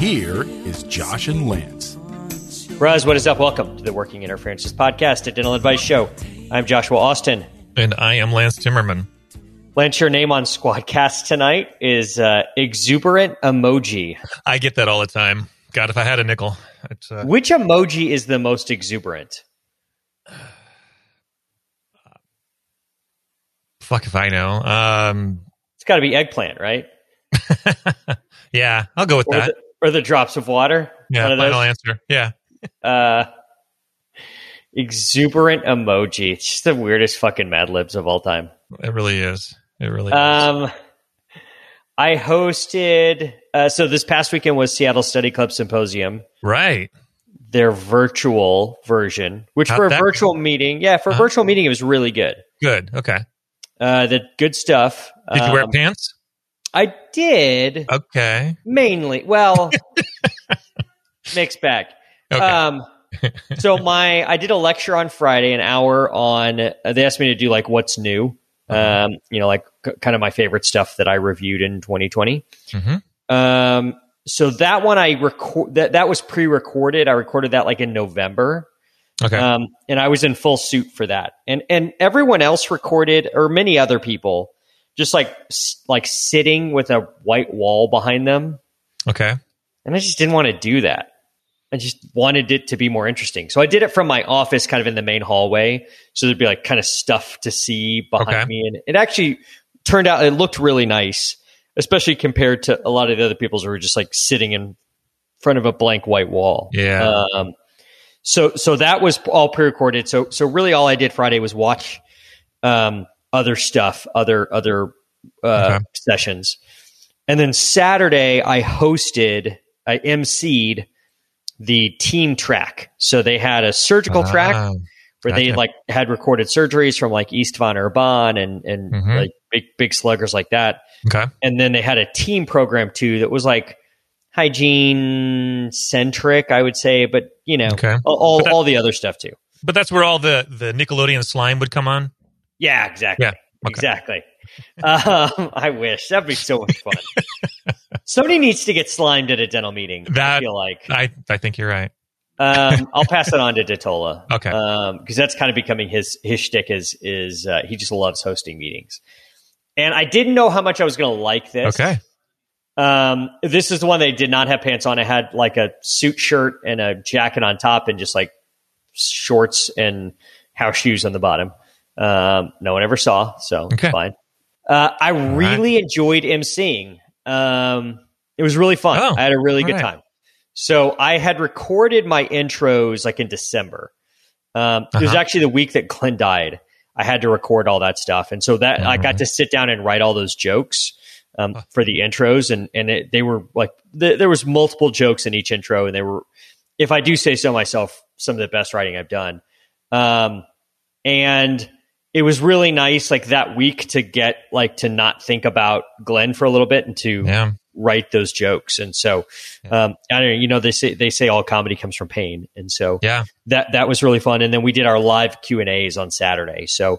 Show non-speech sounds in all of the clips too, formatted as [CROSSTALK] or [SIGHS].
Here is Josh and Lance. Raz, what is up? Welcome to the Working Interferences Podcast, a dental advice show. I'm Joshua Austin. And I am Lance Timmerman. Lance, your name on Squadcast tonight is uh, Exuberant Emoji. I get that all the time. God, if I had a nickel. It's, uh, Which emoji is the most exuberant? fuck if I know. Um, It's got to be eggplant, right? [LAUGHS] yeah, I'll go with Or that. Or the drops of water. yeah, One of final answer. Yeah. Uh, exuberant emoji. It's just the weirdest fucking Mad Libs of all time. It really is. It really is. Um, I hosted. Uh, so this past weekend was Seattle Study Club Symposium. Right. their virtual version, which How'd for a virtual meeting, yeah, for a Uh-huh. virtual meeting, it was really good. Good. Okay. Uh, the good stuff. Did you wear Um, pants? I did Okay. mainly. Well, [LAUGHS] mixed bag. Okay. Um, so my I did a lecture on Friday, an hour on. Uh, they asked me to do like what's new. Uh-huh. Um, you know, like c- kind of my favorite stuff that I reviewed in 2020. hmm Um, so that one I record that that was pre-recorded. I recorded that like in November. Okay. Um, and I was in full suit for that. And and everyone else recorded, or many other people, just like like sitting with a white wall behind them. okay. And I just didn't want to do that. I just wanted it to be more interesting. So I did it from my office, kind of in the main hallway. So there'd be like kind of stuff to see behind Okay. me, and it actually turned out it looked really nice, especially compared to a lot of the other people's who were just like sitting in front of a blank white wall. Yeah. Um, so so that was all pre-recorded. So so really all I did Friday was watch um, other stuff, other other uh, Okay. sessions, and then Saturday I hosted, I emceed the team track. So they had a surgical track Ah, where they like had recorded surgeries from like Istvan Urban and and Mhm. like big big sluggers like that Okay. and then they had a team program too that was like hygiene centric, I would say, but you know, Okay. all, all, that- all the other stuff too. But that's where all the, the Nickelodeon slime would come on. Yeah, exactly. Yeah, okay. Exactly. um, I wish that'd be so much fun. [LAUGHS] Somebody needs to get slimed at a dental meeting. I That- feel like I, I think you're right. um, [LAUGHS] I'll pass it on to DiTolla. Okay. because that's kind of becoming his his shtick. Is is uh, he just loves hosting meetings, and I didn't know how much I was going to like this. Okay. Um, this is the one they did not have pants on. I had like a suit shirt and a jacket on top, and just like shorts and house shoes on the bottom. Um, no one ever saw, so it's Okay. fine. Uh, I really enjoyed emceeing. Um, it was really fun. Oh, I had a really good right. time. So I had recorded my intros like in December. Um, It was Uh-huh. actually the week that Glenn died. I had to record all that stuff, and so that I got Mhm. to sit down and write all those jokes um, for the intros, and and it, they were like th- there was multiple jokes in each intro, and they were, if I do say so myself, some of the best writing I've done. Um, and it was really nice, like that week, to get like to not think about Glenn for a little bit and to Yeah. write those jokes. And so, Yeah. um, I don't know, you know, they say, they say all comedy comes from pain. And so Yeah. that, that was really fun. And then we did our live Q and A's on Saturday. So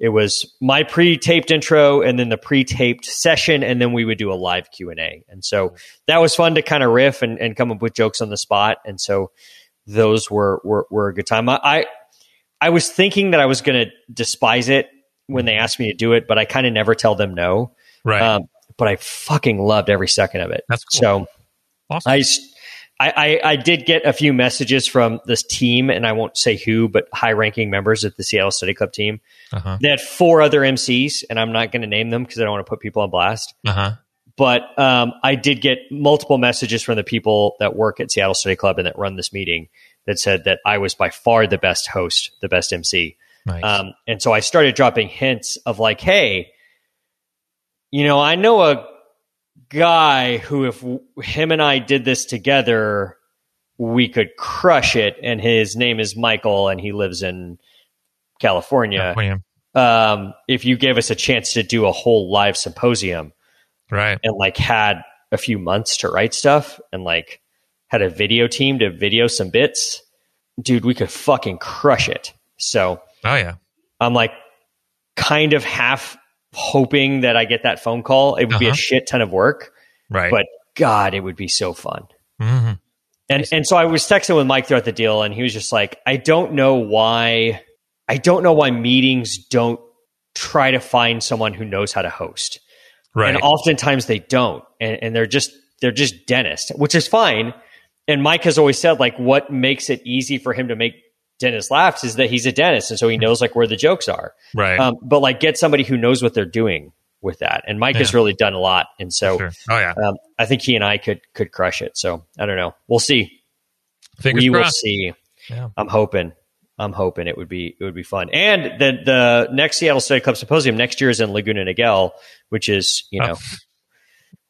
it was my pre-taped intro and then the pre-taped session. And then we would do a live Q and A. And so that was fun to kind of riff and, and come up with jokes on the spot. And so those were, were, were a good time. I, I, I was thinking that I was going to despise it when they asked me to do it, but I kind of never tell them no. Right. Um, but I fucking loved every second of it. That's cool. So awesome. I, I- I did get a few messages from this team, and I won't say who, but high ranking members at the Seattle Study Club team. uh-huh. They had four other MCs, and I'm not going to name them because I don't want to put people on blast. Uh-huh. But um, I did get multiple messages from the people that work at Seattle Study Club and that run this meeting that said that I was by far the best host, the best MC. Nice. Um, and so I started dropping hints of like, hey, you know, I know a guy who, if w- him and I did this together, we could crush it. And his name is Michael, and he lives in California. Um, if you gave us a chance to do a whole live symposium Right. and like had a few months to write stuff and like had a video team to video some bits, dude, we could fucking crush it. So Oh yeah. I'm like kind of half hoping that I get that phone call. It would be a Uh-huh. shit ton of work, Right. but God, it would be so fun. hmm And and so I was texting with Mike throughout the deal, and he was just like, I don't know why, I don't know why meetings don't try to find someone who knows how to host. Right. And oftentimes they don't. And, and they're just they're just dentists, which is fine. And Mike has always said like what makes it easy for him to make Dennis laughs is that he's a dentist and so he knows like where the jokes are. right. Um, but like get somebody who knows what they're doing with that. And Mike has really done a lot. And so sure. Oh yeah. um, I think he and I could could crush it. So I don't know. We'll see. Fingers we will see. Yeah. I'm hoping. I'm hoping it would be it would be fun. And the the next Seattle Study Club Symposium next year is in Laguna Niguel, which is you Oh. know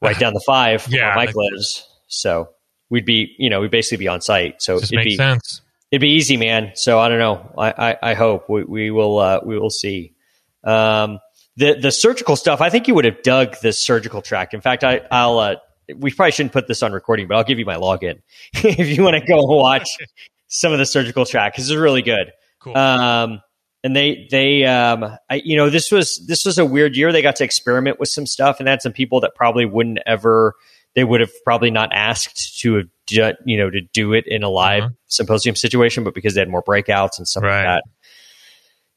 right down the five [LAUGHS] Yeah, where Mike lives. So we'd be you know we'd basically be on site. So it'd be sense. it'd be easy, man. So I don't know. I I, I hope we, we will uh, we will see. Um, the the surgical stuff. I think you would have dug the surgical track. In fact, I I'll. Uh, we probably shouldn't put this on recording, but I'll give you my login [LAUGHS] if you want to go watch [LAUGHS] some of the surgical track because it's really good. Cool. Um, and they they um, I, you know this was this was a weird year. They got to experiment with some stuff and had some people that probably wouldn't ever. They would have probably not asked to have ju- you know to do it in a live Uh-huh. symposium situation, but because they had more breakouts and stuff Right. like that.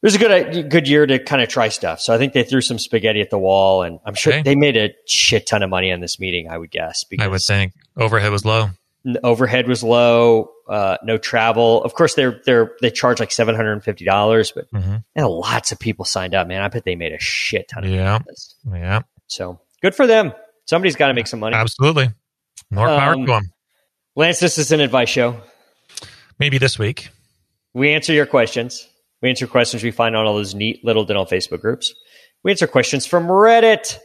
It was a good a good year to kind of try stuff. So I think they threw some spaghetti at the wall, and I'm sure Okay. they made a shit ton of money on this meeting. I would guess because I would think overhead was low. overhead was low, uh, no travel. Of course, they're they're they charge like seven hundred and fifty dollars, but hmm and lots of people signed up. Man, I bet they made a shit ton of money Yeah. Yeah. So good for them. Somebody's got to make some money. Absolutely. More power Um, to them. Lance, this is an advice show. Maybe this week. We answer your questions. We answer questions we find on all those neat little dental Facebook groups. We answer questions from Reddit.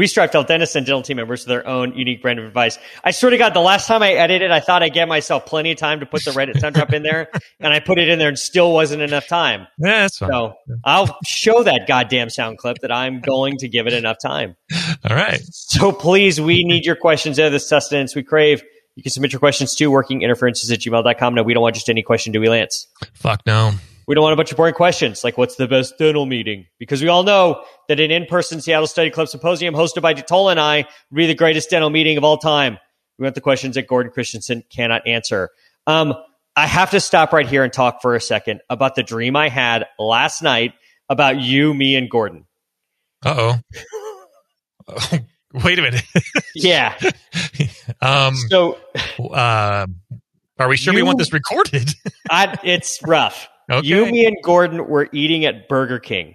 We strive to help dentists and dental team members with their own unique brand of advice. I swear to God, the last time I edited, I thought I'd get myself plenty of time to put the Reddit sound drop in there, [LAUGHS] and I put it in there and still wasn't enough time. Yeah, that's fine. So I'll show that goddamn sound clip that I'm going to give it enough time. [LAUGHS] All right. So please, we need your questions. They're the sustenance we crave. You can submit your questions to workinginterferences at gmail.com. No, we don't want just any question, do we, Lance? Fuck no. We don't want a bunch of boring questions like what's the best dental meeting? Because we all know that an in-person Seattle Study Club symposium hosted by DiTolla and I would be the greatest dental meeting of all time. We want the questions that Gordon Christensen cannot answer. Um, I have to stop right here and talk for a second about the dream I had last night about you, me, and Gordon. Uh oh. [LAUGHS] Wait a minute. [LAUGHS] Yeah. [LAUGHS] um. So Uh, are we sure we want this recorded? I, it's rough. Okay. You, me, and Gordon were eating at Burger King.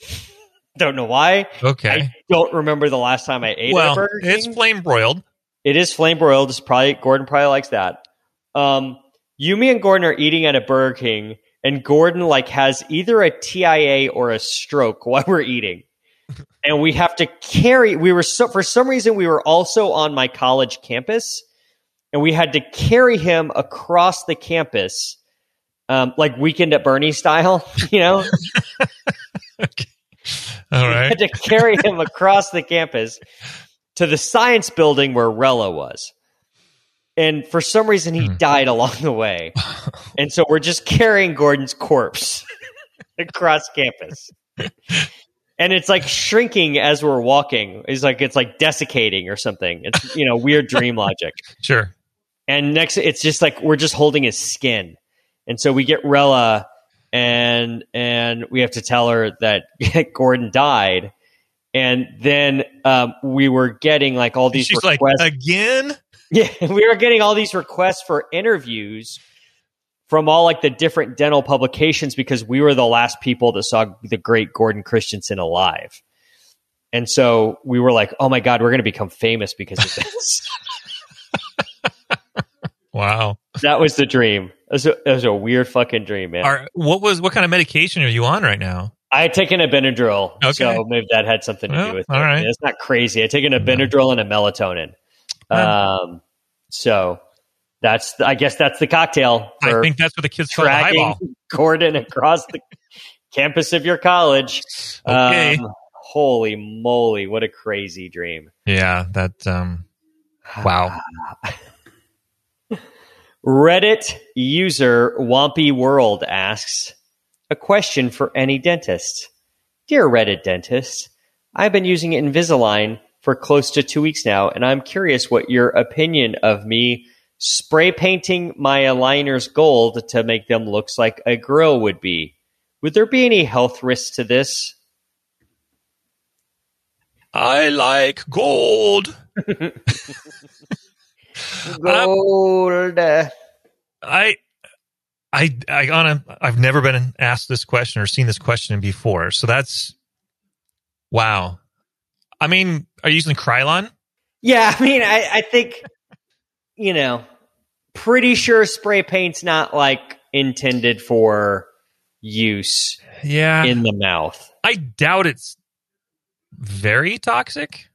[LAUGHS] Don't know why. okay. I don't remember the last time I ate at well, Burger King. it's flame broiled. It is flame broiled. It's probably Gordon probably likes that. Um, you, me, and Gordon are eating at a Burger King, and Gordon like has either a TIA or a stroke [LAUGHS] while we're eating, [LAUGHS] and we have to carry. We were so for some reason we were also on my college campus, and we had to carry him across the campus, um, like Weekend at Bernie style, [LAUGHS] you know. Okay. [LAUGHS] All We right. had to carry him across the campus to the science building where Rella was. And for some reason, he Hmm. died along the way. [LAUGHS] And so we're just carrying Gordon's corpse across campus. And it's like shrinking as we're walking. It's like it's like desiccating or something. It's you know weird dream logic. Sure. And next, it's just like we're just holding his skin, and so we get Rella, and and we have to tell her that [LAUGHS] Gordon died, and then um, we were getting like all these She's like, requests. again? [LAUGHS] yeah, we were getting all these requests for interviews from all like the different dental publications because we were the last people that saw the great Gordon Christensen alive. And so we were like, oh my God, we're going to become famous because of this. [LAUGHS] Wow. that was the dream. It was, a, it was a weird fucking dream, man. Are, what was what kind of medication are you on right now? I had taken a Benadryl, Okay. so maybe that had something to Well, do with all it. right. It's not crazy. I had taken a Benadryl and a melatonin. Um, so that's I guess that's the cocktail I think that's what the kids call the dragging highball. [LAUGHS] Gordon across the campus of your college. Okay. Um, holy moly, what a crazy dream. yeah, that. um Wow. [SIGHS] [LAUGHS] Reddit user Wampy World asks a question for any dentist. Dear Reddit dentist, I've been using Invisalign for close to two weeks now, and I'm curious what your opinion of me spray painting my aligners gold to make them look like a grill would be. Would there be any health risks to this? I like gold. [LAUGHS] Gold. I, I, I, on a, I've never been asked this question or seen this question before. So that's, wow. I mean, are you using Krylon? Yeah, I mean, I, I think, you know, pretty sure spray paint's not like intended for use Yeah. in the mouth. I doubt it's very toxic,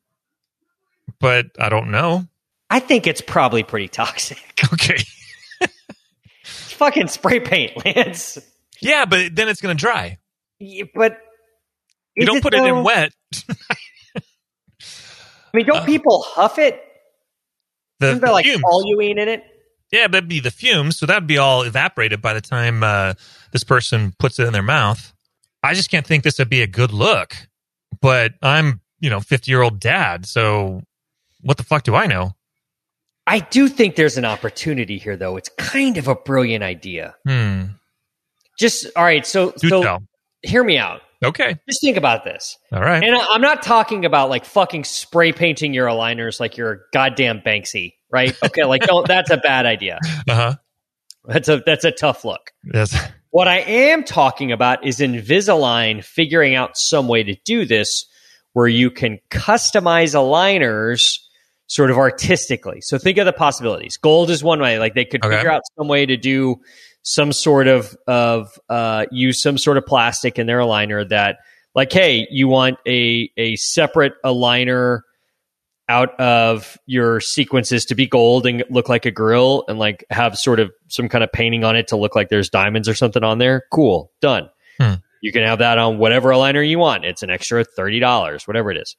but I don't know. I think it's probably pretty toxic. [LAUGHS] Okay. It's [LAUGHS] fucking spray paint, Lance. Yeah, but then it's going to dry. Yeah, But You don't put it in wet. I mean, don't Uh, people huff it? The, Isn't there the like fumes. toluene in it? Yeah, that'd be the fumes. So that'd be all evaporated by the time uh, this person puts it in their mouth. I just can't think this would be a good look. But I'm, you know, 50 year old dad. So what the fuck do I know? I do think there's an opportunity here, though. It's kind of a brilliant idea. Hmm. Just all right. So, Do so tell. hear me out. Okay. Just think about this. All right. And I'm not talking about like fucking spray painting your aligners like you're a goddamn Banksy, right? Okay, like don't. That's a bad idea. [LAUGHS] Uh huh. That's a that's a tough look. Yes. What I am talking about is Invisalign figuring out some way to do this where you can customize aligners sort of artistically. So think of the possibilities. Gold is one way. Like they could Okay. figure out some way to do some sort of of uh, use some sort of plastic in their aligner that like, hey, you want a a separate aligner out of your sequences to be gold and look like a grill and like have sort of some kind of painting on it to look like there's diamonds or something on there. Cool, done. Hmm. You can have that on whatever aligner you want. It's an extra thirty dollars, whatever it is.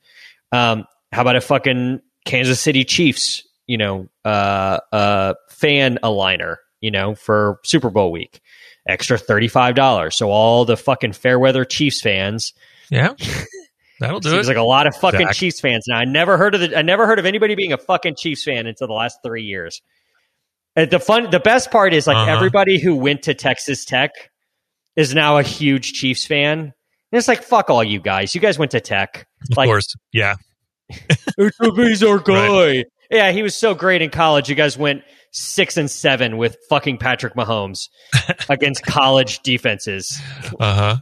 Um, how about a fucking Kansas City Chiefs, you know, uh, uh, fan aligner, you know, for Super Bowl week, extra thirty five dollars. So all the fucking Fairweather Chiefs fans Yeah. [LAUGHS] That'll do Seems it. like a lot of fucking. Chiefs fans now. I never heard of the. I never heard of anybody being a fucking Chiefs fan until the last three years. And the fun, the best part is like Uh-huh. everybody who went to Texas Tech is now a huge Chiefs fan. And it's like fuck all you guys. You guys went to Tech. of like- course. Yeah. He's our guy. Yeah, he was so great in college. You guys went six and seven with fucking Patrick Mahomes [LAUGHS] against college defenses. Uh huh.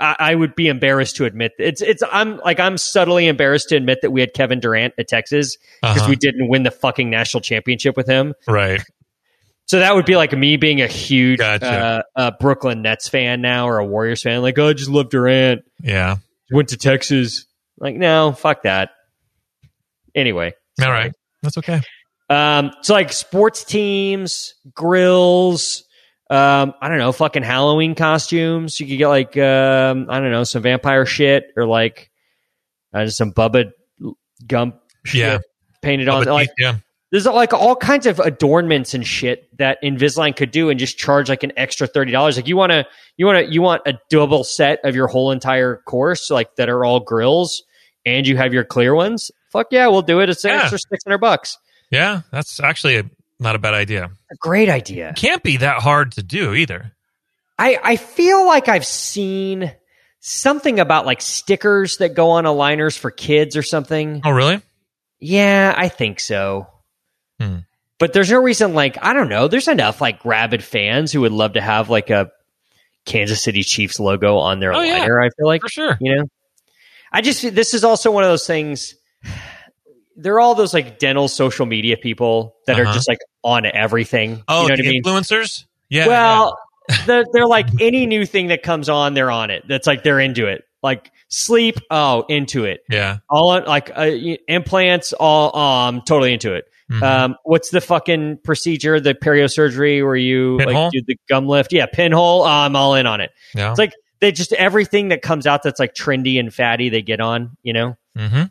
I, I would be embarrassed to admit it's it's I'm like I'm subtly embarrassed to admit that we had Kevin Durant at Texas because Uh-huh. we didn't win the fucking national championship with him. Right. So that would be like me being a huge Gotcha. uh, uh, Brooklyn Nets fan now or a Warriors fan. Like, oh, I just love Durant. Yeah. Went to Texas. Like, no, fuck that. Anyway, All right. That's okay. um, so like sports teams, grills. Um, I don't know, fucking Halloween costumes. You could get like um, I don't know, some vampire shit or like uh, just some Bubba Gump shit Yeah. painted on. But Like yeah. there's like all kinds of adornments and shit that Invisalign could do and just charge like an extra thirty dollars. Like you want to, you want to, you want a double set of your whole entire course, like that are all grills, and you have your clear ones. Fuck yeah, we'll do it. It's an Yeah. extra six hundred bucks. Yeah. That's actually a, not a bad idea. A great idea. Can't be that hard to do either. I I feel like I've seen something about like stickers that go on aligners for kids or something. Oh, really? Yeah, I think so. Hmm. But there's no reason, like, I don't know. There's enough, like, rabid fans who would love to have, like, a Kansas City Chiefs logo on their Oh, yeah. I feel like. For sure. You know? I just, this is also one of those things. There are all those, like, dental social media people that are Uh-huh. just, like, on everything. Oh, you know what the I mean? influencers? Yeah. well, the, they're like [LAUGHS] any new thing that comes on, they're on it. That's like they're into it. Like sleep, oh, into it. yeah. All like uh, implants, all, um, totally into it. Mhm. Um, what's the fucking procedure, the periosurgery where you Pinhole? like do the gum lift? Yeah, pinhole. Oh, I'm all in on it. yeah. It's like they just everything that comes out that's like trendy and fatty, they get on. You know. hmm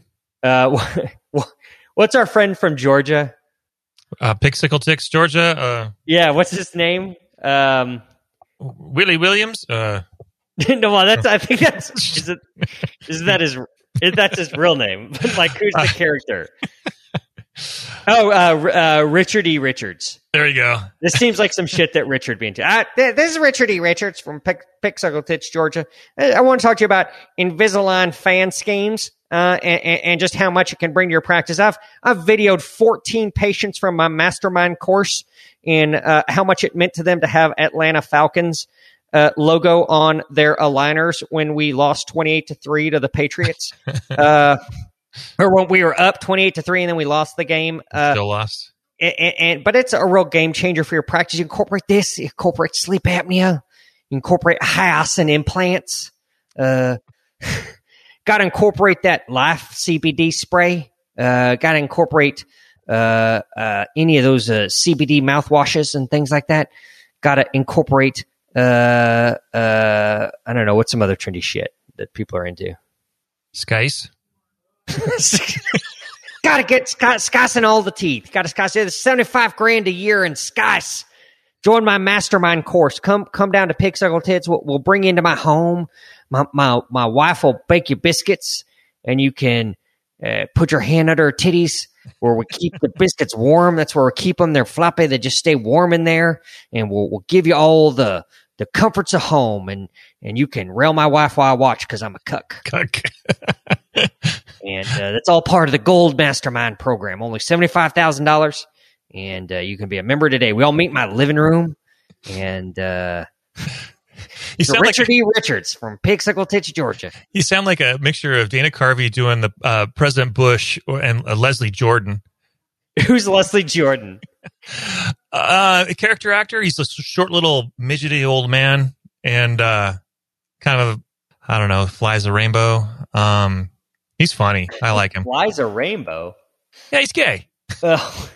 Uh, [LAUGHS] what's our friend from Georgia? Uh, Pixicle Ticks, Georgia. Uh, Yeah, what's his name? Um, Willie Williams. Uh, [LAUGHS] no, well, that's I think [LAUGHS] that's is, it, is that his is that's his real name? like who's the character? Oh, uh, uh, Richard E. Richards. there you go. This seems like some shit that Richard be into. Uh, th- this is Richard E. Richards from Pick- Titch, Georgia. I, I want to talk to you about Invisalign fan schemes uh, and, and- just how much it can bring to your practice. I've I've videoed 14 patients from my mastermind course and uh, how much it meant to them to have Atlanta Falcons uh, logo on their aligners when we lost 28 to three to the Patriots. [LAUGHS] uh, or when we were up 28 to 3 and then we lost the game uh, Still lost. and, and, but it's a real game changer for your practice. You incorporate this, you incorporate sleep apnea, you incorporate and implants. Got to incorporate that Life CBD spray. Uh, got to incorporate uh, uh, any of those uh, CBD mouthwashes and things like that. Got to incorporate. Uh, uh, I don't know what's some other trendy shit that people are into. Skyce. Got to get Skyce in all the teeth. Got to Skyce. There's 75 grand a year in Skyce. Join my mastermind course. Come come down to Circle Tits. We'll, we'll bring you into my home. My, my, my wife will bake you biscuits and you can uh, put your hand under her titties where we keep the [LAUGHS] biscuits warm. That's where we keep them. They're floppy. They just stay warm in there. And we'll, we'll give you all the, the comforts of home. And, and you can rail my wife while I watch because I'm a cuck. Cuck. [LAUGHS] And uh, that's all part of the Gold Mastermind program. Only $75,000. And uh, you can be a member today. We all meet in my living room. And uh, [LAUGHS] You sound like Richard E. Richards from Pigsicle Titch, Georgia. you sound like a mixture of Dana Carvey doing the uh, President Bush or, and uh, Leslie Jordan. [LAUGHS] Who's Leslie Jordan? [LAUGHS] Uh, a character actor. He's a short little midgety old man and uh, kind of I don't know flies a rainbow. Um, he's funny. I like him. Flies a rainbow. Yeah, he's gay. Oh,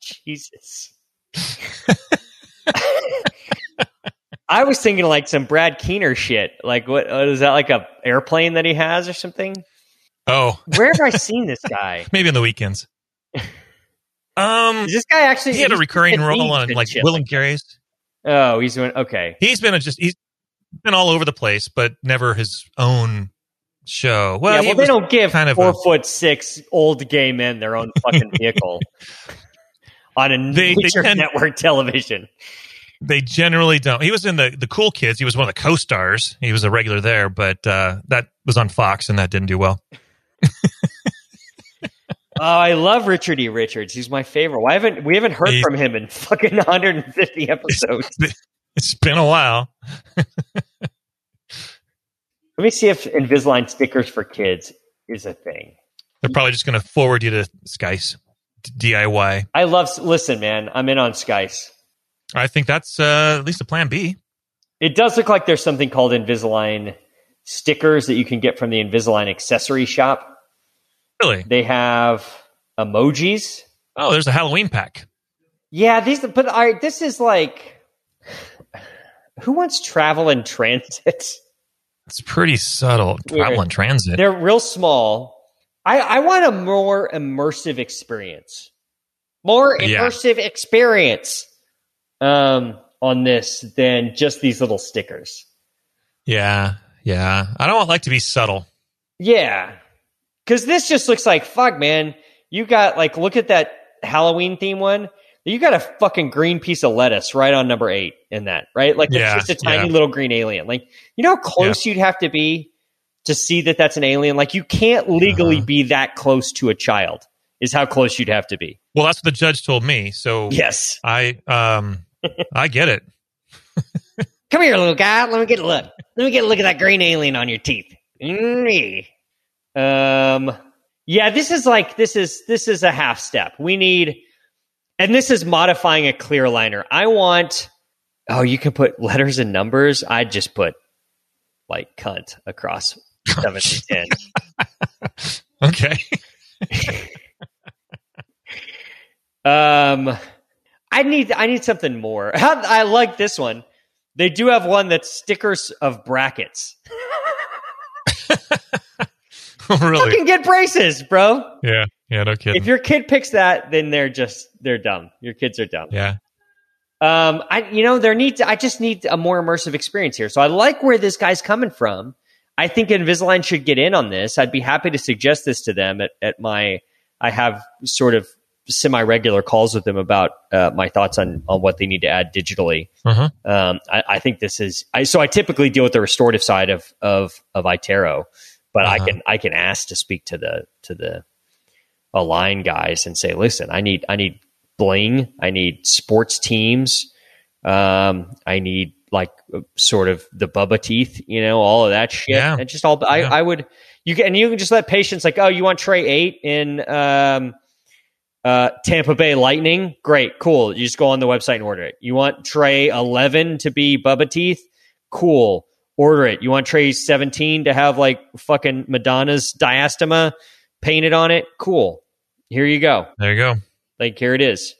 Jesus. I was thinking like some Brad Keener shit. Like, what uh, is that? Like a airplane that he has or something? Oh, Where have I [LAUGHS] seen this guy? maybe on the weekends. Um, Is this guy actually? he had a recurring role on like shit Will and Carrie's. Oh, he's doing okay. He's been a just he's been all over the place, but never his own show. Well, yeah, well, they don't give kind of four a- foot six old gay men their own fucking [LAUGHS] vehicle on a They- they tend- network television. They generally don't. He was in the the Cool Kids. He was one of the co-stars. He was a regular there, but uh, that was on Fox, and that didn't do well. [LAUGHS] Oh, I love Richard E. Richards. He's my favorite. Why haven't we haven't heard He's- from him in fucking [LAUGHS] 150 episodes? [LAUGHS] It's been a while. Let me see if Invisalign stickers for kids is a thing. They're probably just going to forward you to Skyce DIY. I love. Listen, man, I'm in on Skyce. I think that's uh, at least a plan B. It does look like there's something called Invisalign stickers that you can get from the Invisalign accessory shop. Really? They have emojis. Oh, there's a Halloween pack. Yeah, these. But I. This is like, who wants travel and transit? It's pretty subtle. Travel and transit. They're real small. I, I want a more immersive experience. More Yeah. immersive experience um, on this than just these little stickers. Yeah, yeah. I don't like to be subtle. Yeah. Because this just looks like, fuck, man. You got, like, look at that Halloween theme one. You got a fucking green piece of lettuce right on number eight in that, right? Like, Yeah, it's just a tiny yeah. little green alien. Like, you know how close you'd have to be to see that that's an alien? Like, you can't legally Uh-huh. be that close to a child, is how close you'd have to be. Well, that's what the judge told me. So Yes. I um I get it. Come here, little guy. Let me get a look. Let me get a look at that green alien on your teeth. Um, yeah, this is like this is this is a half step. We need, and this is modifying a clear liner. I want Oh, you can put letters and numbers. I'd just put like cunt across seven to ten. [LAUGHS] Okay. [LAUGHS] Um, I need I need something more. [LAUGHS] I like this one. They do have one that's stickers of brackets. [LAUGHS] really? Fucking get braces, bro. Yeah. Yeah. No kidding. If your kid picks that, then they're just they're dumb. Your kids are dumb. yeah. Um, I you know there needs I just need a more immersive experience here. So I like where this guy's coming from. I think Invisalign should get in on this. I'd be happy to suggest this to them at, at my. I have sort of semi regular calls with them about uh, my thoughts on on what they need to add digitally. Uh-huh. Um, I, I think this is. I, so I typically deal with the restorative side of of of iTero, but I Uh-huh. can I can ask to speak to the to the Align guys and say, listen, I need I need bling, I need sports teams, um, I need like sort of the Bubba teeth, you know, all of that shit, Yeah. and just all. I, Yeah. I would you can and you can just let patients like, oh, you want tray eight in um, uh, Tampa Bay Lightning? Great, cool. You just go on the website and order it. You want tray eleven to be Bubba teeth? Cool. Order it. You want tray seventeen to have like fucking Madonna's diastema painted on it? Cool. Here you go. There you go. Like here it is.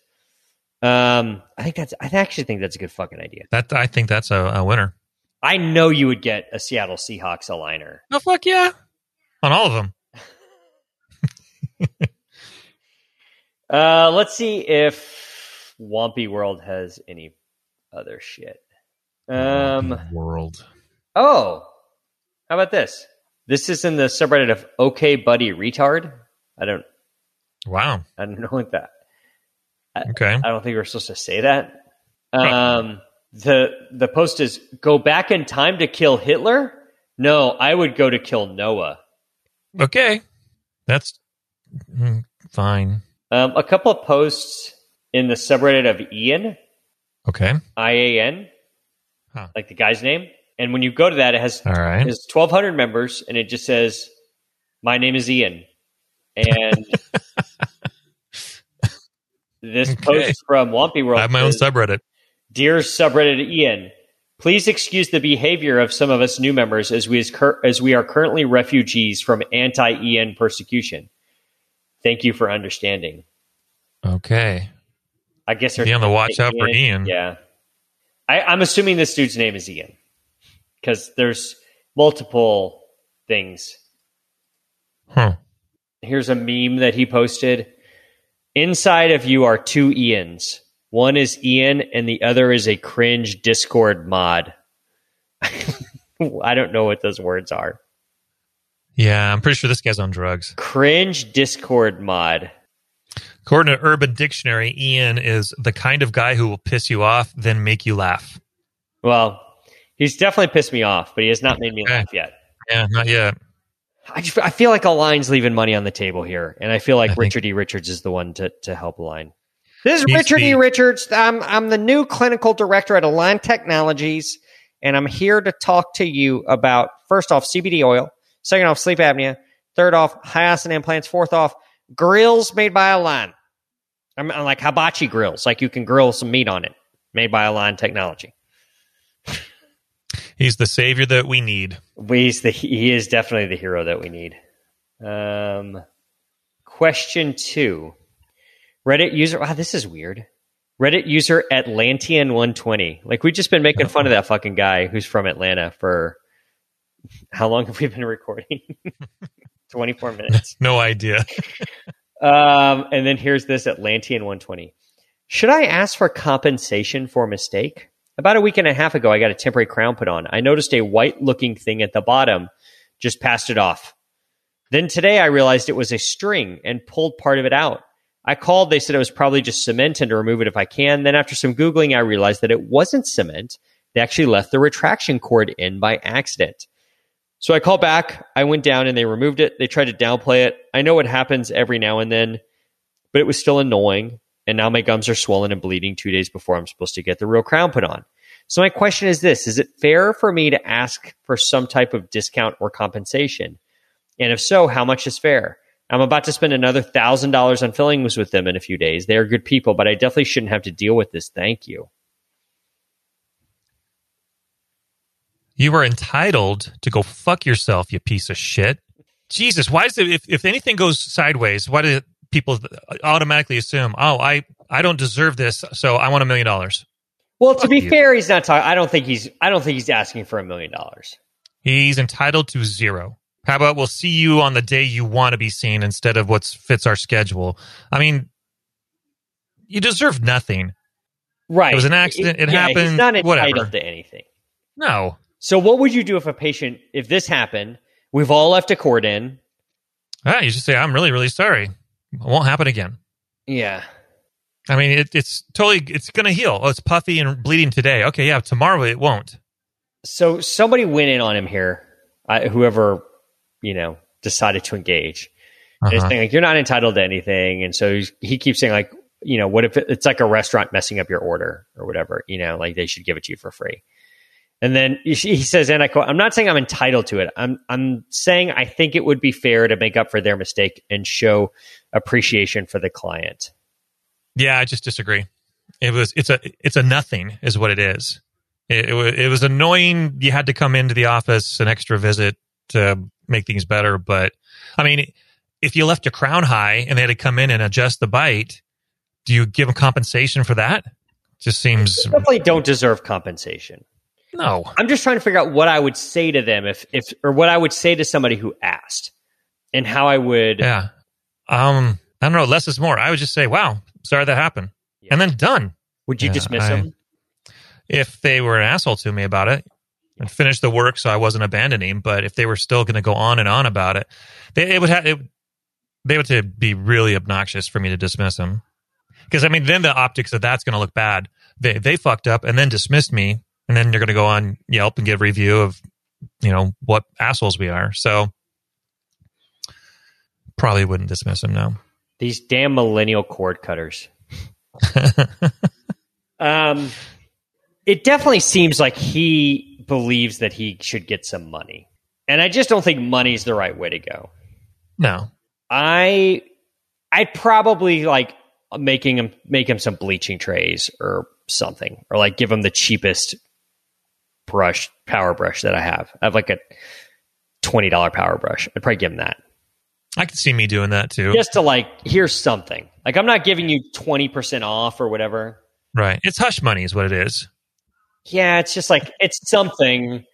Um, I think that's. I actually think that's a good fucking idea. That I think that's a, a winner. I know you would get a Seattle Seahawks aligner. Oh fuck yeah! On all of them. Uh, let's see if Wampy World has any other shit. Um. world. Oh, how about this? This is in the subreddit of OK Buddy Retard. I don't. Wow. I don't know what that. Okay. I don't think we're supposed to say that. Um, the the post is go back in time to kill Hitler. No, I would go to kill Noah. Okay. That's mm, fine. Um, a couple of posts in the subreddit of Ian Okay. I A N, Huh. like the guy's name. And when you go to that, it has All right. has twelve hundred members, and it just says, "My name is Ian." And [LAUGHS] this Okay. post from Wampy World I have my own subreddit. Dear subreddit Ian, please excuse the behavior of some of us new members as we, as, cur- as we are currently refugees from anti Ian persecution. Thank you for understanding. Okay. I guess Be on the watch out for Ian. Yeah. I, I'm assuming this dude's name is Ian because there's multiple things. Huh. Here's a meme that he posted. Inside of you are two Ians. One is Ian, and the other is a cringe Discord mod. [LAUGHS] I don't know what those words are. Yeah, I'm pretty sure this guy's on drugs. Cringe Discord mod. According to Urban Dictionary, Ian is the kind of guy who will piss you off, then make you laugh. Well, he's definitely pissed me off, but he has not made me laugh yet. Yeah, not yet. I, just, I feel like Align's leaving money on the table here, and I feel like I think- Richard E. Richards is the one to, to help Align. This is He's Richard E. Richards. I'm, I'm the new clinical director at Align Technologies, and I'm here to talk to you about first off CBD oil, second off sleep apnea, third off Hiossen implants, fourth off grills made by Align. I'm, I'm like hibachi grills, like you can grill some meat on it, made by Align Technology. [LAUGHS] He's the savior that we need. He's the he is definitely the hero that we need. Um, question two: Reddit user. Wow, this is weird. Reddit user Atlantean one twenty. Like we've just been making fun of that fucking guy who's from Atlanta for how long have we been recording? [LAUGHS] Twenty four minutes. [LAUGHS] No idea. [LAUGHS] Um, and then here's this Atlantean 120. Should I ask for compensation for a mistake? About a week and a half ago, I got a temporary crown put on. I noticed a white looking thing at the bottom, just passed it off. Then today, I realized it was a string and pulled part of it out. I called, they said it was probably just cement and to remove it if I can. Then, after some Googling, I realized that it wasn't cement. They actually left the retraction cord in by accident. So I called back. I went down and they removed it. They tried to downplay it. I know it happens every now and then, but it was still annoying. And now my gums are swollen and bleeding two days before I'm supposed to get the real crown put on. So my question is this Is it fair for me to ask for some type of discount or compensation? And if so, how much is fair? I'm about to spend another thousand dollars on fillings with them in a few days. They are good people, but I definitely shouldn't have to deal with this. Thank you. You are entitled to go fuck yourself, you piece of shit. Jesus, why is it if, if anything goes sideways, why do people automatically assume, oh, I, I don't deserve this, so I want a million dollars? Well, to Fuck be you. fair, he's not talking. I don't think he's. I don't think he's asking for a million dollars. He's entitled to zero. How about we'll see you on the day you want to be seen instead of what fits our schedule? I mean, you deserve nothing. Right. It was an accident. It yeah, He's happened. not entitled Whatever. to anything. No. So, what would you do if a patient, if this happened, we've all left a cord in? Ah, you just say, I'm really, really sorry. It won't happen again. Yeah. I mean, it, it's totally, it's going to heal. Oh, it's puffy and bleeding today. Okay, yeah, tomorrow it won't. So somebody went in on him here. I, whoever you know decided to engage. And Uh-huh. saying like you're not entitled to anything, and so he keeps saying like you know what if it, it's like a restaurant messing up your order or whatever you know like they should give it to you for free. And then he says, and I quote, I'm not saying I'm entitled to it. I'm I'm saying I think it would be fair to make up for their mistake and show appreciation for the client. Yeah, I just disagree. It was, it's a, it's a nothing is what it is. It, it, it was annoying. You had to come into the office an extra visit to make things better. But I mean, if you left your crown high and they had to come in and adjust the bite, do you give them compensation for that? Just seems Definitely don't deserve compensation. No. I'm just trying to figure out what I would say to them if if or what I would say to somebody who asked, and how I would. Yeah. Um, I don't know. Less is more. I would just say, wow, sorry that happened. Yeah. And then done. Would you Yeah, dismiss I- them? If they were an asshole to me about it and finish the work so I wasn't abandoning, but if they were still going to go on and on about it, they it would have, it, they would to be really obnoxious for me to dismiss them. Because I mean, then the optics of that's going to look bad. They, they fucked up and then dismissed me. And then you're going to go on Yelp and give review of, you know, what assholes we are. So probably wouldn't dismiss them now. These damn millennial cord cutters. [LAUGHS] Um, it definitely seems like he believes that he should get some money, and I just don't think money's the right way to go. no. I, I'd probably like making him make him some bleaching trays or something, or like give him the cheapest brush, power brush that I have. I have like a twenty dollar power brush. I'd probably give him that I could see me doing that too. just to like here's something. Like I'm not giving you twenty percent off or whatever. Right. It's hush money is what it is. Yeah, it's just like it's something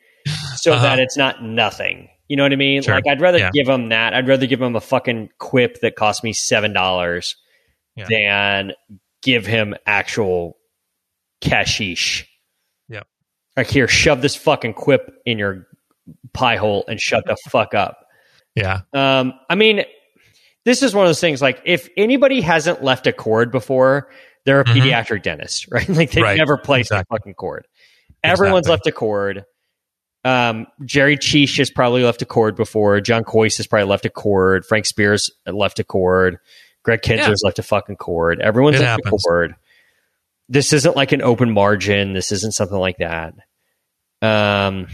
so Uh-huh. that it's not nothing. You know what I mean? Sure. Like I'd rather Yeah. give him that. I'd rather give him a fucking quip that cost me seven dollars Yeah. than give him actual cashish. Like here, shove this fucking quip in your pie hole and shut the fuck up. Yeah. Um, I mean, this is one of those things. Like, if anybody hasn't left a cord before, they're a Mhm. pediatric dentist, [LAUGHS] right? Like they've Right. never placed Exactly. a fucking cord. Everyone's Exactly. left a cord. Um, Jerry Chiche has probably left a cord before. John Kois has probably left a cord. Frank Spear's left a cord. Greg Kinzler's left a fucking cord. Everyone's It left happens. a cord. This isn't like an open margin. This isn't something like that. Um,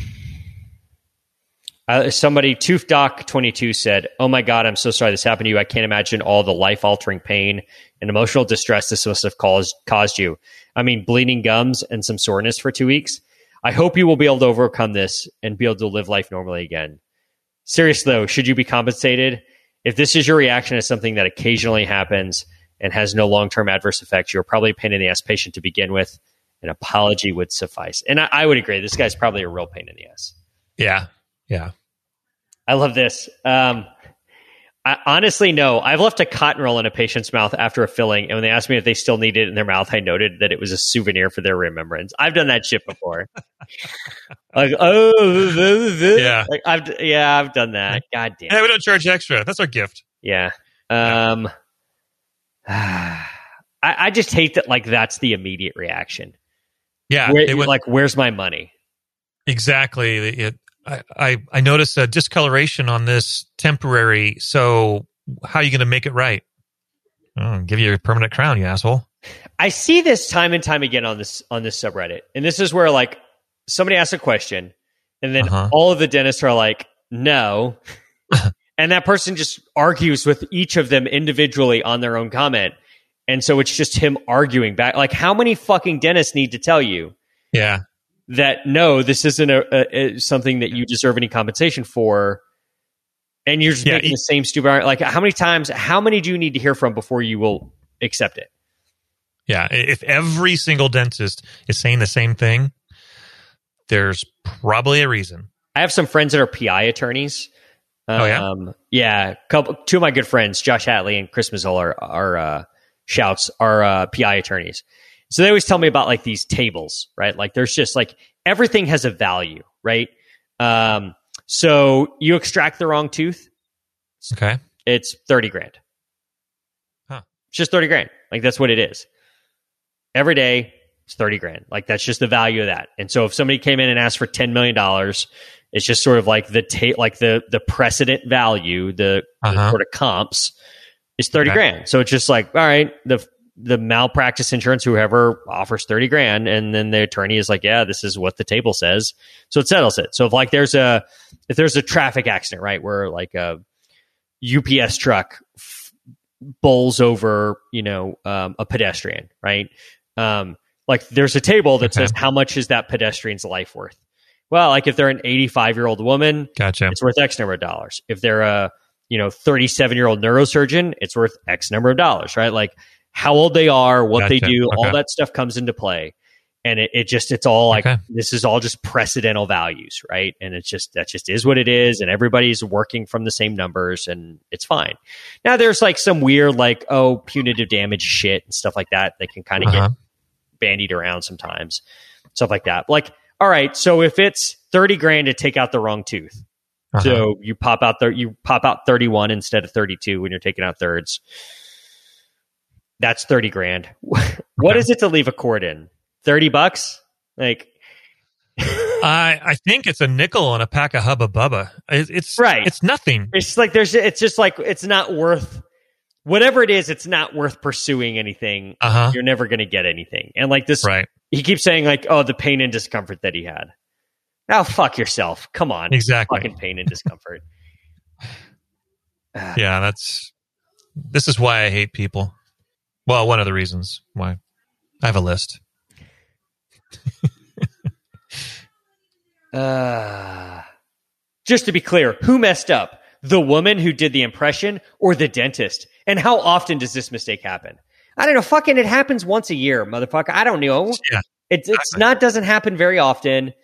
uh, somebody, Tooth Doc 22 said, Oh my God, I'm so sorry this happened to you. I can't imagine all the life altering pain and emotional distress this must have caused, caused you. I mean, bleeding gums and some soreness for two weeks. I hope you will be able to overcome this and be able to live life normally again. Serious though, should you be compensated? If this is your reaction to something that occasionally happens and has no long term adverse effects, you're probably a pain in the ass patient to begin with. An apology would suffice. And I, I would agree. This guy's probably a real pain in the ass. Yeah. Yeah. I love this. Um, I honestly no. I've left a cotton roll in a patient's mouth after a filling, and when they asked me if they still need it in their mouth, I noted that it was a souvenir for their remembrance. I've done that shit before. [LAUGHS] like oh [LAUGHS] Yeah. like I've yeah I've done that. God damn. Hey, we don't charge extra. That's our gift. Yeah. Um, [SIGHS] I, I just hate that. Like that's the immediate reaction. Yeah. Where, it would- like, where's my money? exactly. It, I, I, I noticed a discoloration on this temporary. So how are you going to make it right? Oh, give you a permanent crown, you asshole. I see this time and time again on this on this subreddit, and this is where like somebody asks a question, and then Uh-huh. all of the dentists are like, "No," [LAUGHS] and that person just argues with each of them individually on their own comment, and so it's just him arguing back. Like, how many fucking dentists need to tell you? Yeah. that no, this isn't a, a, a something that you deserve any compensation for, and you're just Yeah, making the same stupid. argument. Like, how many times? How many do you need to hear from before you will accept it? Yeah, if every single dentist is saying the same thing, there's probably a reason. I have some friends that are PI attorneys. Um, Oh, yeah? yeah. Couple, two of my good friends, Josh Hatley and Chris Mazzol, are, are uh, shouts are uh, PI attorneys. So they always tell me about like these tables, right? Like there's just like everything has a value, right? Um, so you extract the wrong tooth, Okay. it's thirty grand. Huh. It's just thirty grand. Like that's what it is. Every day, it's thirty grand. Like that's just the value of that. And so if somebody came in and asked for ten million dollars, it's just sort of like the ta- like the the precedent value, the, the Uh-huh. sort of comps is thirty Okay. grand. So it's just like all right, the the malpractice insurance, whoever offers thirty grand, and then the attorney is like, yeah, this is what the table says, so it settles it. So if like there's a if there's a traffic accident, right, where like a UPS truck f- bowls over, you know, um, a pedestrian, right? Um, like there's a table that Okay. says how much is that pedestrian's life worth? Well, like if they're an 85 year old woman, Gotcha. it's worth X number of dollars. If they're a you know 37 year old neurosurgeon, it's worth X number of dollars, right? Like how old they are, what they Gotcha. do, all that stuff comes into play. And it, it just it's all like Okay. this is all just precedental values, right? And it's just that just is what it is, and everybody's working from the same numbers, and it's fine. Now there's like some weird like oh punitive damage shit and stuff like that that can kind of Uh-huh. get bandied around sometimes, stuff like that. Like all right, so if it's thirty grand to take out the wrong tooth, Uh-huh. so you pop out there, you pop out 31 instead of 32 when you're taking out thirds. That's 30 grand. [LAUGHS] what Okay. is it to leave a cord in? 30 bucks? Like, [LAUGHS] I I think it's a nickel on a pack of Hubba Bubba. It, it's Right. It's nothing. it's like there's, it's just like, it's not worth, whatever it is, it's not worth pursuing anything. Uh huh. You're never going to get anything. And like this, Right. he keeps saying like, oh, the pain and discomfort that he had. Now, fuck yourself. Come on. Exactly. Fucking pain and discomfort. [LAUGHS] Ah. Yeah. That's. This is why I hate people. Well, one of the reasons why. I have a list. [LAUGHS] Uh, just to be clear, who messed up? The woman who did the impression or the dentist? And how often does this mistake happen? I don't know. Fucking, it happens once a year, motherfucker. I don't know. Yeah, It's it's not doesn't happen very often.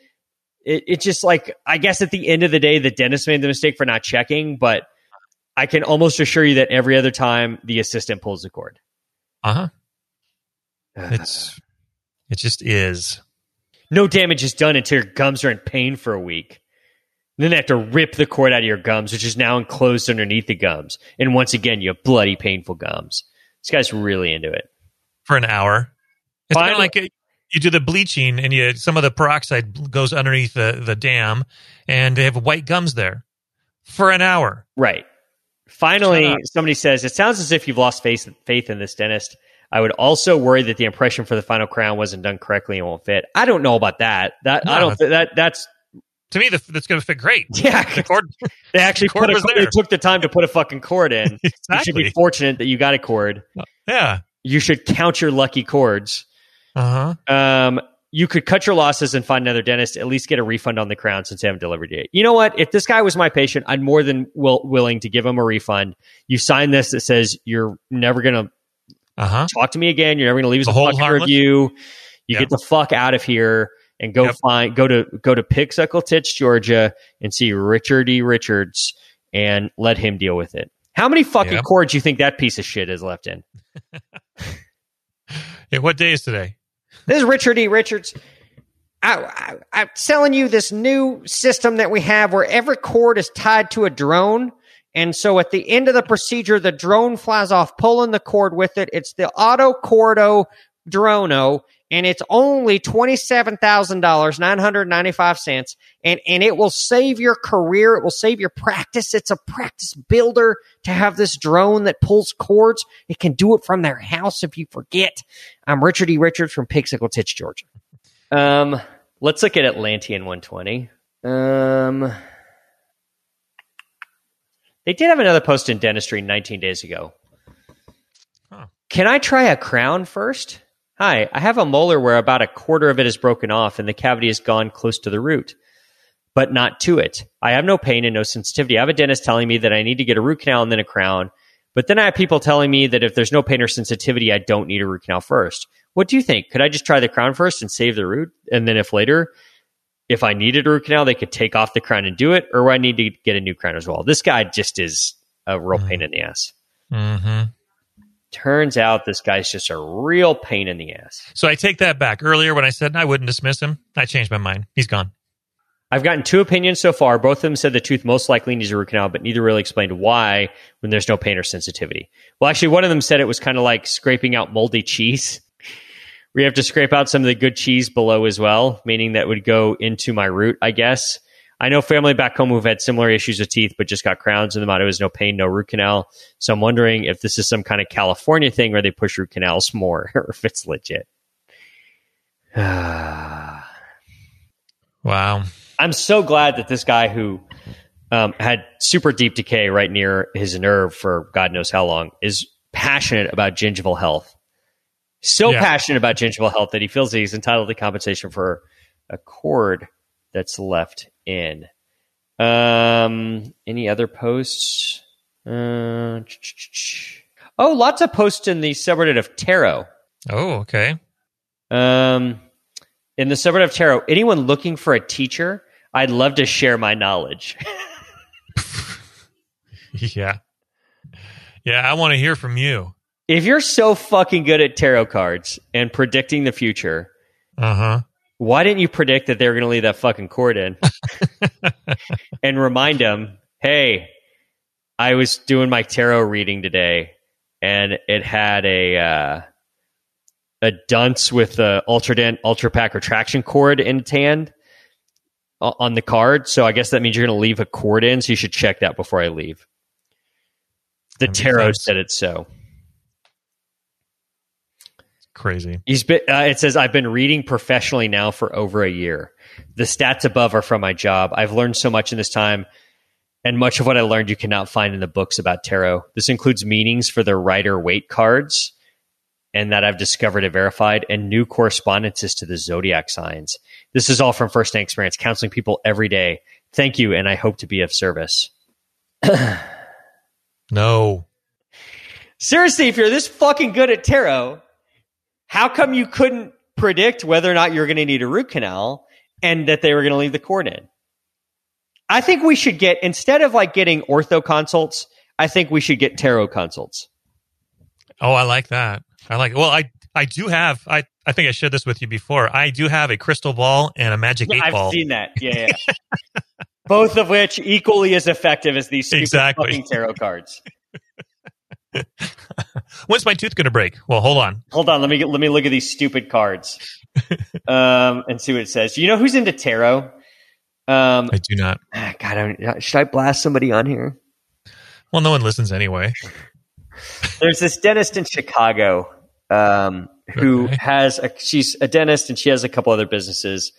It it's just like I guess at the end of the day, the dentist made the mistake for not checking, but I can almost assure you that every other time the assistant pulls the cord. Uh huh. [SIGHS] It's. It just is. no damage is done until your gums are in pain for a week. Then they have to rip the cord out of your gums, which is now enclosed underneath the gums. And once again, you have bloody, painful gums. This guy's really into it. for an hour. It's kind of like uh you do the bleaching, and you some of the peroxide goes underneath the the dam, and they have white gums there for an hour. Right. Finally, somebody says, It sounds as if you've lost faith, faith in this dentist. I would also worry that the impression for the final crown wasn't done correctly and won't fit. I don't know about that. That I don't. thi- That that's To me, the, that's going to fit great. [LAUGHS] yeah. The cord, They actually cord put a, was they took the time to put a fucking cord in. [LAUGHS] You should be fortunate that you got a cord. Yeah. You should count your lucky cords. Uh huh. Um, you could cut your losses and find another dentist. At least get a refund on the crown since they haven't delivered it. You know what? If this guy was my patient, I'd more than will, willing to give him a refund. You sign this that says you're never going to Uh huh. talk to me again. You're never going to leave us The a fucking harmless? review. You Yeah. get the fuck out of here and go Yep. find go to go to Pixuckle Titch, Georgia, and see Richard E. Richards and let him deal with it. How many fucking Yep. cords you think that piece of shit is left in? [LAUGHS] Hey, what day is today? This is Richard E. Richards. I, I'm selling you this new system that we have where every cord is tied to a drone. And so at the end of the procedure, the drone flies off, pulling the cord with it. It's the Auto Cordo Drono, and it's only $27,000, 995 cents. And, and it will save your career. It will save your practice. It's a practice builder to have this drone that pulls cords. It can do it from their house if you forget. I'm Richard E. Richards from Pixel Titch, Georgia. Um, let's look at Atlantean 120. Um, they did have another post in dentistry 19 days ago. Huh. Can I try a crown first? Hi, I have a molar where about a quarter of it is broken off and the cavity has gone close to the root, but not to it. I have no pain and no sensitivity. I have a dentist telling me that I need to get a root canal and then a crown, but then I have people telling me that if there's no pain or sensitivity, I don't need a root canal first. What do you think? Could I just try the crown first and save the root? And then if later, if I needed a root canal, they could take off the crown and do it, or I need to get a new crown as well? This guy just is a real pain in the ass. Mm-hmm. Turns out this guy's just a real pain in the ass. So I take that back. Earlier, when I said I wouldn't dismiss him, I changed my mind. He's gone. I've gotten two opinions so far. Both of them said the tooth most likely needs a root canal, but neither really explained why when there's no pain or sensitivity. Well, actually, one of them said it was kind of like scraping out moldy cheese. [LAUGHS] We have to scrape out some of the good cheese below as well, meaning that would go into my root, I guess. I know family back home who've had similar issues with teeth, but just got crowns, and the motto is no pain, no root canal. So I'm wondering if this is some kind of California thing where they push root canals more, [LAUGHS] or if it's legit. [SIGHS] Wow. I'm so glad that this guy who um, had super deep decay right near his nerve for God knows how long is passionate about gingival health. So Yeah. passionate about gingival health that he feels that he's entitled to compensation for a cord that's left in. Um, any other posts? Uh, oh, lots of posts in the subreddit of tarot. Oh, okay. Um, in the subreddit of tarot, anyone looking for a teacher, I'd love to share my knowledge. [LAUGHS] Yeah. Yeah, I want to hear from you. if you're so fucking good at tarot cards and predicting the future, Uh huh. Why didn't you predict that they were going to leave that fucking cord in [LAUGHS] and remind them, hey, I was doing my tarot reading today and it had a uh, a dunce with the Ultradent Ultrapak retraction cord in its hand on the card. So I guess that means you're going to leave a cord in. So you should check that before I leave. The tarot sense. said it so. Crazy. He's been, uh, it says, I've been reading professionally now for over a year. The stats above are from my job. I've learned so much in this time, and much of what I learned you cannot find in the books about tarot. This includes meanings for the Rider Waite cards, and that I've discovered and verified, and new correspondences to the zodiac signs. This is all from first hand experience, counseling people every day. Thank you, and I hope to be of service. [CLEARS THROAT] No. Seriously, if you're this fucking good at tarot, how come you couldn't predict whether or not you're going to need a root canal and that they were going to leave the cord in? I think we should get, instead of like getting ortho consults, I think we should get tarot consults. Oh, I like that. I like. Well, I I do have. I I think I shared this with you before. I do have a crystal ball and a magic eight I've ball. seen that. Yeah. yeah. [LAUGHS] Both of which equally as effective as these Exactly. fucking tarot cards. [LAUGHS] When's my tooth going to break? Well, hold on. Hold on, let me get, let me look at these stupid cards, [LAUGHS] um, and see what it says. You know who's into tarot? Um, I do not. Ah, God, I should I blast somebody on here? Well, no one listens anyway. [LAUGHS] There's this dentist in Chicago um, who Okay. has a, she's a dentist and she has a couple other businesses.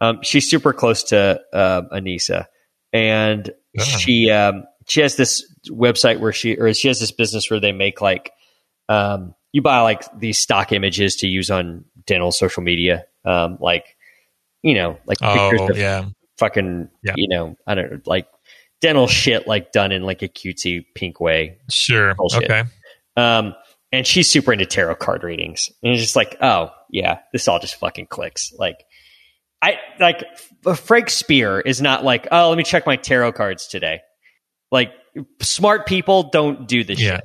Um, she's super close to uh, Anissa, and Ah. she um, she has this website where she or she has this business where they make like um, you buy like these stock images to use on dental social media, um, like you know, like pictures Oh, of yeah. fucking Yeah. you know, I don't know, like dental shit, like done in like a cutesy pink way. Sure. Bullshit. Okay. Um, and she's super into tarot card readings, and it's just like, oh yeah, this all just fucking clicks. Like, I like Frank Spear is not like, oh, let me check my tarot cards today. Like, smart people don't do this Yeah. shit.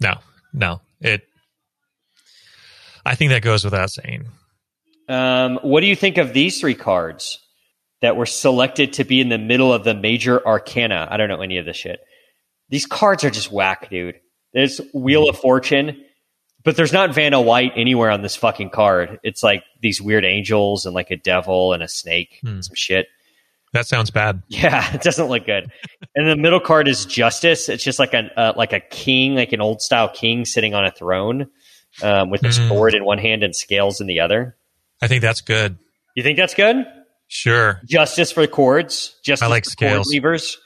No. No. It. I think that goes without saying. Um, what do you think of these three cards that were selected to be in the middle of the major arcana? I don't know any of this shit. These cards are just whack, dude. There's Wheel of Fortune, but there's not Vanna White anywhere on this fucking card. It's like these weird angels and like a devil and a snake Hmm. and some shit. That sounds bad. [LAUGHS] Yeah, it doesn't look good. and the middle card is Justice. It's just like a uh, like a king, like an old style king sitting on a throne um, with his Mm. sword in one hand and scales in the other. I think that's good. You think that's good? Sure. Justice for the cords, justice I like for cord scales. levers,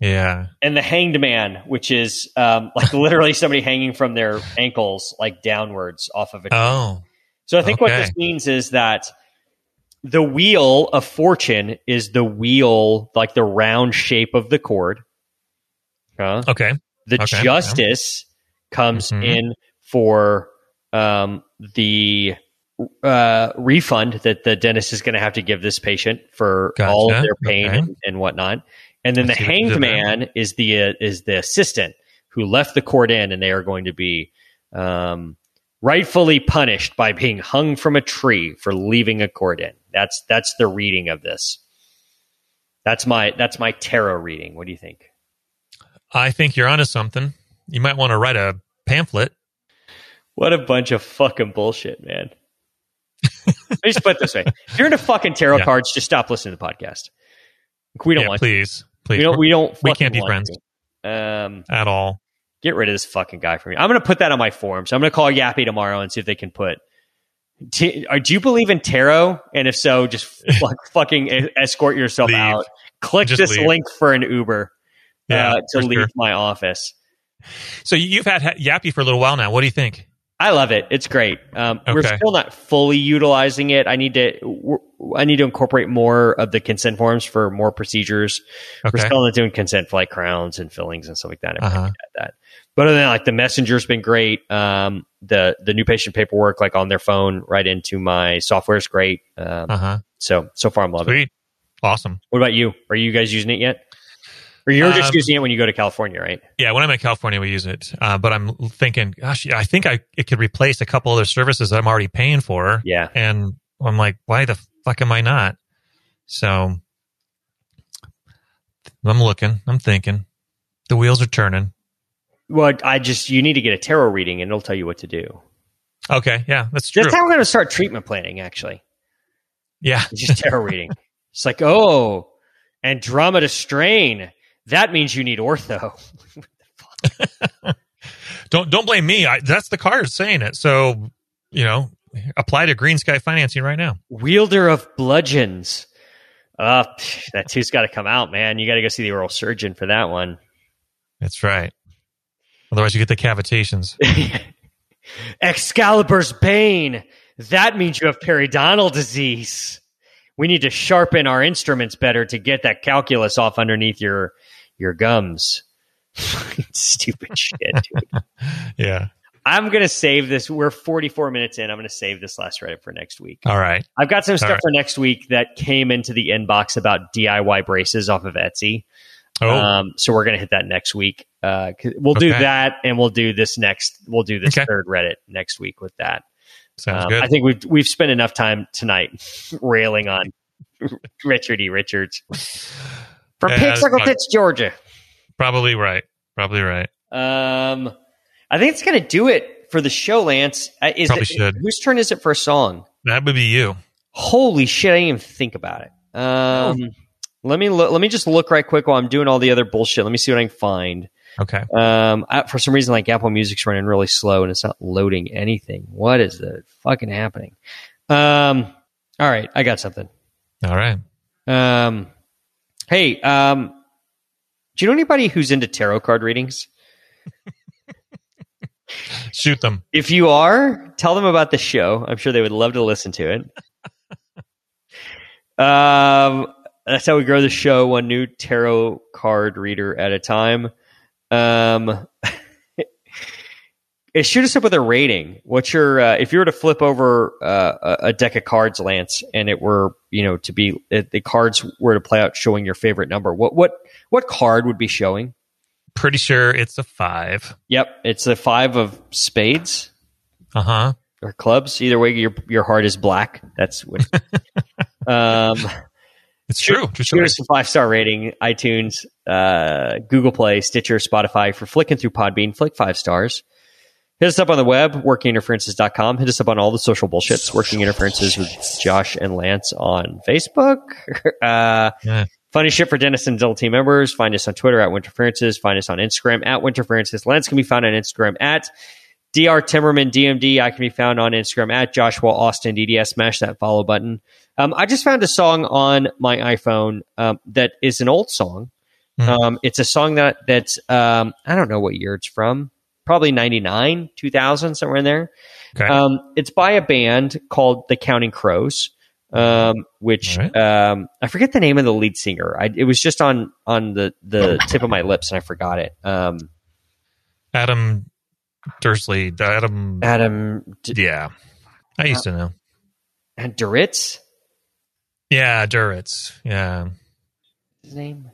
Yeah. and the hanged man, which is um, like [LAUGHS] literally somebody hanging from their ankles like downwards off of a tree. Oh. So I think what this means is that the wheel of fortune is the wheel, like the round shape of the cord. Huh? Okay. The Okay, yeah. justice comes Mhm. in for um, the uh, refund that the dentist is going to have to give this patient for Gotcha. all of their pain Okay. and, and whatnot. And then the see what you hanged man is the uh, is the assistant who left the cord in, and they are going to be um, rightfully punished by being hung from a tree for leaving a cord in. That's that's the reading of this. That's my that's my tarot reading. What do you think? I think you're onto something. You might want to write a pamphlet. What a bunch of fucking bullshit, man. Let me just put it this way: if you're into fucking tarot Yeah. cards, just stop listening to the podcast. We don't yeah, want. please, please, We don't. We don't. We can't be friends. to. Um, at all. get rid of this fucking guy for me. I'm going to put that on my form. So I'm going to call YAPI tomorrow and see if they can put. T- uh, do you believe in tarot? And if so, just [LAUGHS] fuck, fucking escort yourself Leave. out. Click Just this leave. link for an Uber Yeah, uh, to leave sure. my office. So you've had YAPI for a little while now. What do you think? I love it. It's great. Um, We're still not fully utilizing it. I need to. I need to incorporate more of the consent forms for more procedures. We're Okay. still not doing consent for like crowns and fillings and stuff like that. Uh-huh. that. But other than that, like the messenger's been great. Um, the the new patient paperwork, like on their phone, right into my software is great. Um, Uh huh. So so far, I'm loving it. Awesome. What about you? Are you guys using it yet? Or you're just Um, using it when you go to California, right? Yeah, when I'm in California, we use it. Uh, but I'm thinking, gosh, I think I it could replace a couple other services that I'm already paying for. Yeah. And I'm like, why the fuck am I not? So I'm looking, I'm thinking. The wheels are turning. Well, I just you need to get a tarot reading, and it'll tell you what to do. Okay, yeah, that's true. That's how we're going to start treatment planning. Actually, yeah, just tarot [LAUGHS] reading. It's like, oh, Andromeda strain. That means you need ortho. [LAUGHS] [LAUGHS] don't don't blame me. I, that's the card saying it. So you know, apply to GreenSky Financing right now. Wielder of bludgeons. Uh, that two's got to come out, man. You got to go see the oral surgeon for that one. That's right. Otherwise, you get the cavitations. [LAUGHS] Excalibur's bane. That means you have periodontal disease. We need to sharpen our instruments better to get that calculus off underneath your your gums. [LAUGHS] Stupid shit, dude. [LAUGHS] yeah. I'm gonna save this. We're 44 minutes in. I'm gonna save this last Reddit for next week. All right. I've got some stuff right. for next week that came into the inbox about DIY braces off of Etsy. Oh, Um, so we're gonna hit that next week. Uh, we'll do Okay. that, and we'll do this next. We'll do this Okay. third Reddit next week with that. sounds Um, good. I think we've we've spent enough time tonight [LAUGHS] railing on [LAUGHS] Richard E. Richards from Yeah, Circle fine. Georgia. Probably right. Probably right. Um, I think it's gonna do it for the show, Lance. Uh, Is Probably it, should. Whose turn is it for a song? That would be you. Holy shit! I didn't even think about it. Um, Oh. Let me look, let me just look right quick while I'm doing all the other bullshit. Let me see what I can find. Okay. Um, I, for some reason, like Apple Music's running really slow and it's not loading anything. What is the fucking happening? Um, all right, I got something. All right. Um, hey, um, do you know anybody who's into tarot card readings? [LAUGHS] Shoot them. If you are, tell them about the show. I'm sure they would love to listen to it. [LAUGHS] um, that's how we grow the show, one new tarot card reader at a time. Um, [LAUGHS] shoot us up with a rating. What's your uh, if you were to flip over uh, a- deck of cards, Lance, and it were you know to be the cards were to play out showing your favorite number? What what what card would be showing? Pretty sure it's a five. Yep, it's the five of spades. Uh huh. or clubs. Either way, your your heart is black. That's what. [LAUGHS] um, It's true. Give us a five star rating. iTunes, uh, Google Play, Stitcher, Spotify for flicking through Podbean. Flick five stars. Hit us up on the web, workinginterferences.com. Hit us up on all the social bullshits, Working Interferences with Josh and Lance on Facebook. [LAUGHS] uh, Yeah. Funny shit for Dennis and Dill team members. Find us on Twitter at Winterferences. Find us on Instagram at Winterferences. Lance can be found on Instagram at Dr. Timmerman DMD. I can be found on Instagram at Joshua Austin DDS. Smash that follow button. Um, I just found a song on my iPhone um, that is an old song. Mhm. Um, it's a song that that's um, I don't know what year it's from. Probably ninety nine, two thousand, somewhere in there. Okay. Um, it's by a band called the Counting Crows, um, which right. um, I forget the name of the lead singer. I, it was just on on the the tip of my lips, and I forgot it. Um, Adam Dursley. Adam. Adam D- Yeah. I used to know. and Duritz, Yeah, Duritz. Yeah. his name.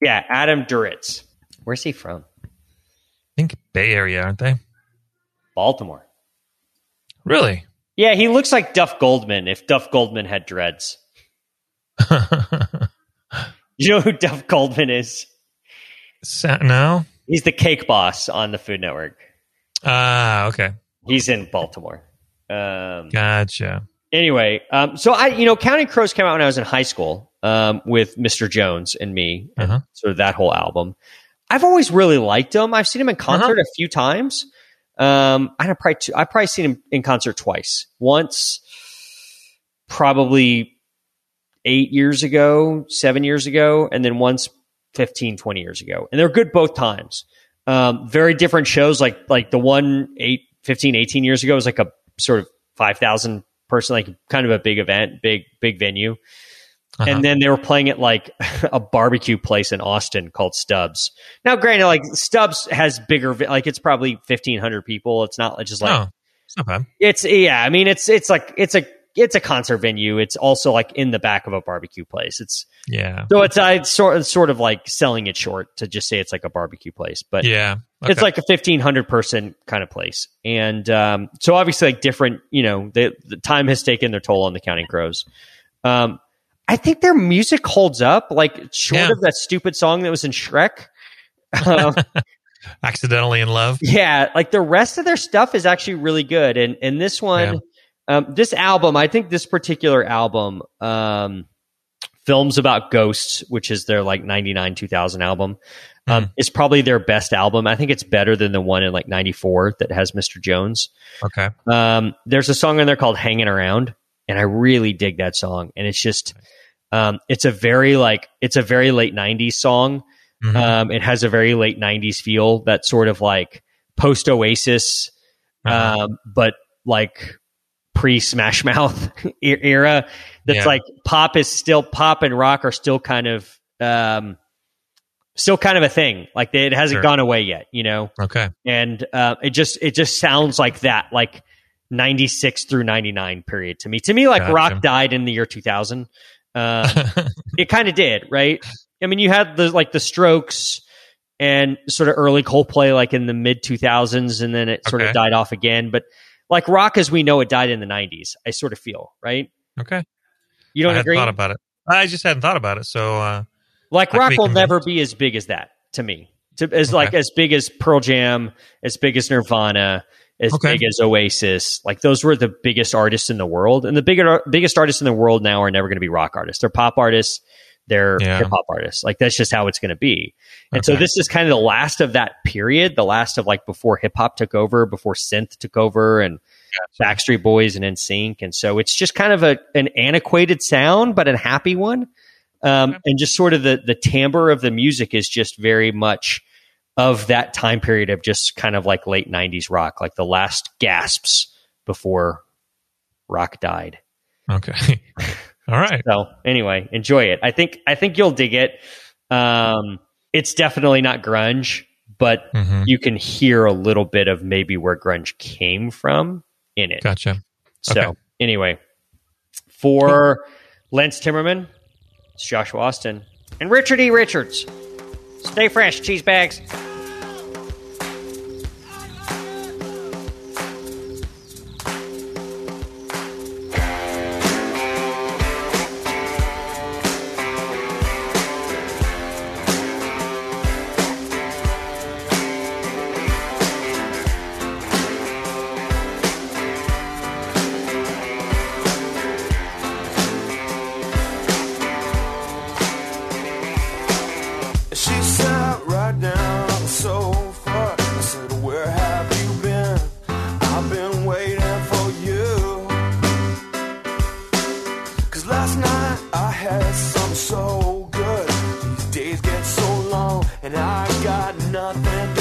Yeah, Adam Duritz. Where's he from? I think Bay Area, aren't they? Baltimore. Really? Yeah, he looks like Duff Goldman if Duff Goldman had dreads. [LAUGHS] You know who Duff Goldman is? Sa- no? He's the cake boss on the Food Network. Ah, okay. He's in Baltimore. Um, Gotcha. Anyway, um, so I, you know, Counting Crows came out when I was in high school um, with Mr. Jones and me, Uh-huh. sort of that whole album. I've always really liked him. I've seen him in concert a few times. Um, I have probably two, I've probably seen him in concert twice. Once, probably eight years ago, seven years ago, and then once 15, 20 years ago. And they're good both times. Um, very different shows. Like, like the one eight, 15, 18 years ago was like a sort of 5,000 person, like kind of a big event, big, big venue. Uh-huh. And then they were playing at like [LAUGHS] a barbecue place in Austin called Stubbs. Now, granted, like Stubbs has bigger, like it's probably 1500 people. It's not just like, oh, it's not bad. it's, yeah, I mean, it's, it's like, it's a, it's a concert venue. It's also like in the back of a barbecue place. It's, Yeah. so it's, I sort of, sort of like selling it short to just say it's like a barbecue place, but Yeah. it's like a 1500 person kind of place. And, um, so obviously like different, you know, the, the time has taken their toll on the Counting Crows. Um, I think their music holds up, like short Yeah. of that stupid song that was in Shrek. Um, [LAUGHS] accidentally in love. yeah, like the rest of their stuff is actually really good. And and this one, um, this album, I think this particular album, um, films about ghosts, which is their like ninety nine two thousand album, um, is probably their best album. I think it's better than the one in like ninety four that has Mr. Jones. Okay. Um, there's a song in there called "Hanging Around," and I really dig that song. And it's just, um, it's a very like it's a very late '90s song. Mhm. Um, it has a very late '90s feel, that sort of like post Oasis, Uh-huh. um, but like pre Smash [LAUGHS] Mouth era. That's Yeah. like pop is still pop and rock are still kind of um, still kind of a thing. Like it hasn't Sure. gone away yet, you know okay. and uh, it just it just sounds like that like 96 through 99 period to me to me like Gotcha. rock died in the year 2000 uh, [LAUGHS] it kind of did right i mean you had the like the strokes and sort of early coldplay like in the mid 2000s and then it sort Okay. of died off again but like rock as we know it died in the 90s i sort of feel right okay. you don't I agree thought about it. I just hadn't thought about it. So, uh, like rock will convinced. never be as big as that to me to, as Okay. like as big as pearl jam as big as nirvana as Okay. big as oasis like those were the biggest artists in the world and the bigger, biggest artists in the world now are never going to be rock artists they're pop artists they're Yeah. hip hop artists like that's just how it's going to be and so this is kind of the last of that period the last of like before hip hop took over before synth took over and Backstreet Boys and NSYNC, and so it's just kind of a an antiquated sound, but a happy one. Um, and just sort of the the timbre of the music is just very much of that time period of just kind of like late '90s rock, like the last gasps before rock died. okay. [LAUGHS] All right. So anyway, enjoy it. I think I think you'll dig it. Um, it's definitely not grunge, but hmm you can hear a little bit of maybe where grunge came from in it. Gotcha. So Okay. anyway, for Lance Timmerman, it's Joshua Austin, and Richard E. Richards. Stay fresh, cheese bags. days get so long and I got nothing